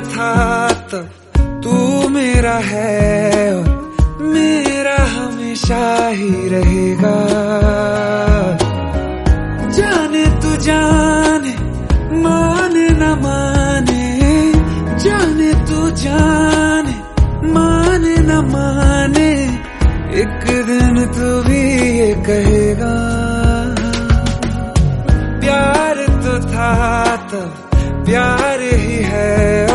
था तो तू मेरा है और मेरा हमेशा ही रहेगा। जाने तू जाने, माने न माने, जाने तू जाने, माने न माने, एक दिन तू भी ये कहेगा। प्यार तो था तब, प्यार ही है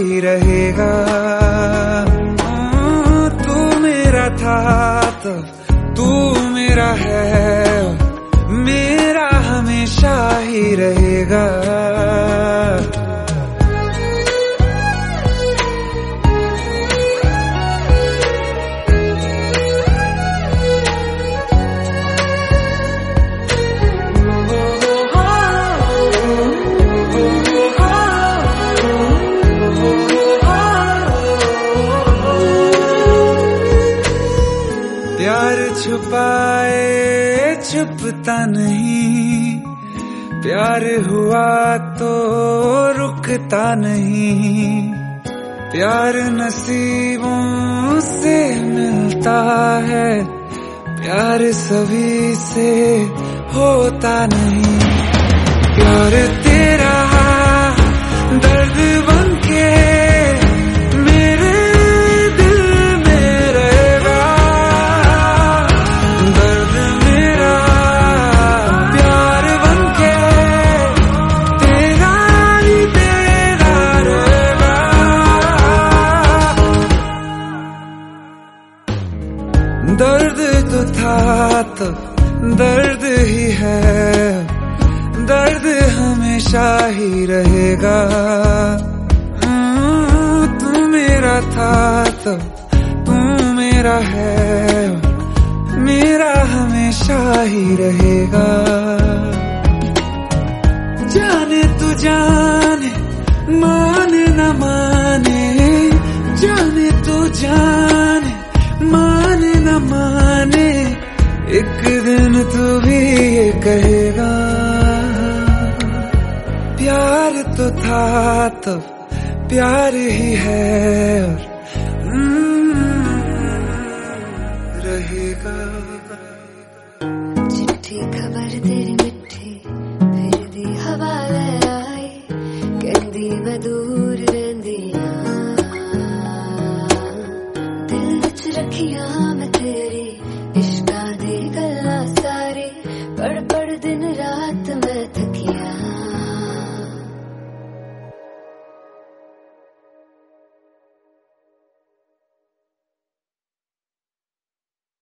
ही रहेगा। हाँ, तू मेरा था तो तू मेरा है। मेरा हमेशा ही रहेगा। छुपाए, छुपता नहीं। प्यार हुआ तो रुकता नहीं। प्यार नसीबों से मिलता है, प्यार सभी से होता नहीं। प्यार था तो दर्द ही है। दर्द हमेशा ही रहेगा। हाँ, तू मेरा था तो तू मेरा है। मेरा हमेशा ही रहेगा। जाने तू जाने माने एक दिन तू भी ये कहेगा, प्यार तो था तो प्यार ही है और हम्म, रहेगा। चिट्ठी खबर तेरी मिठी फिर दी हवा लहराई कहती मैं दूर रहंदी दिल रखिया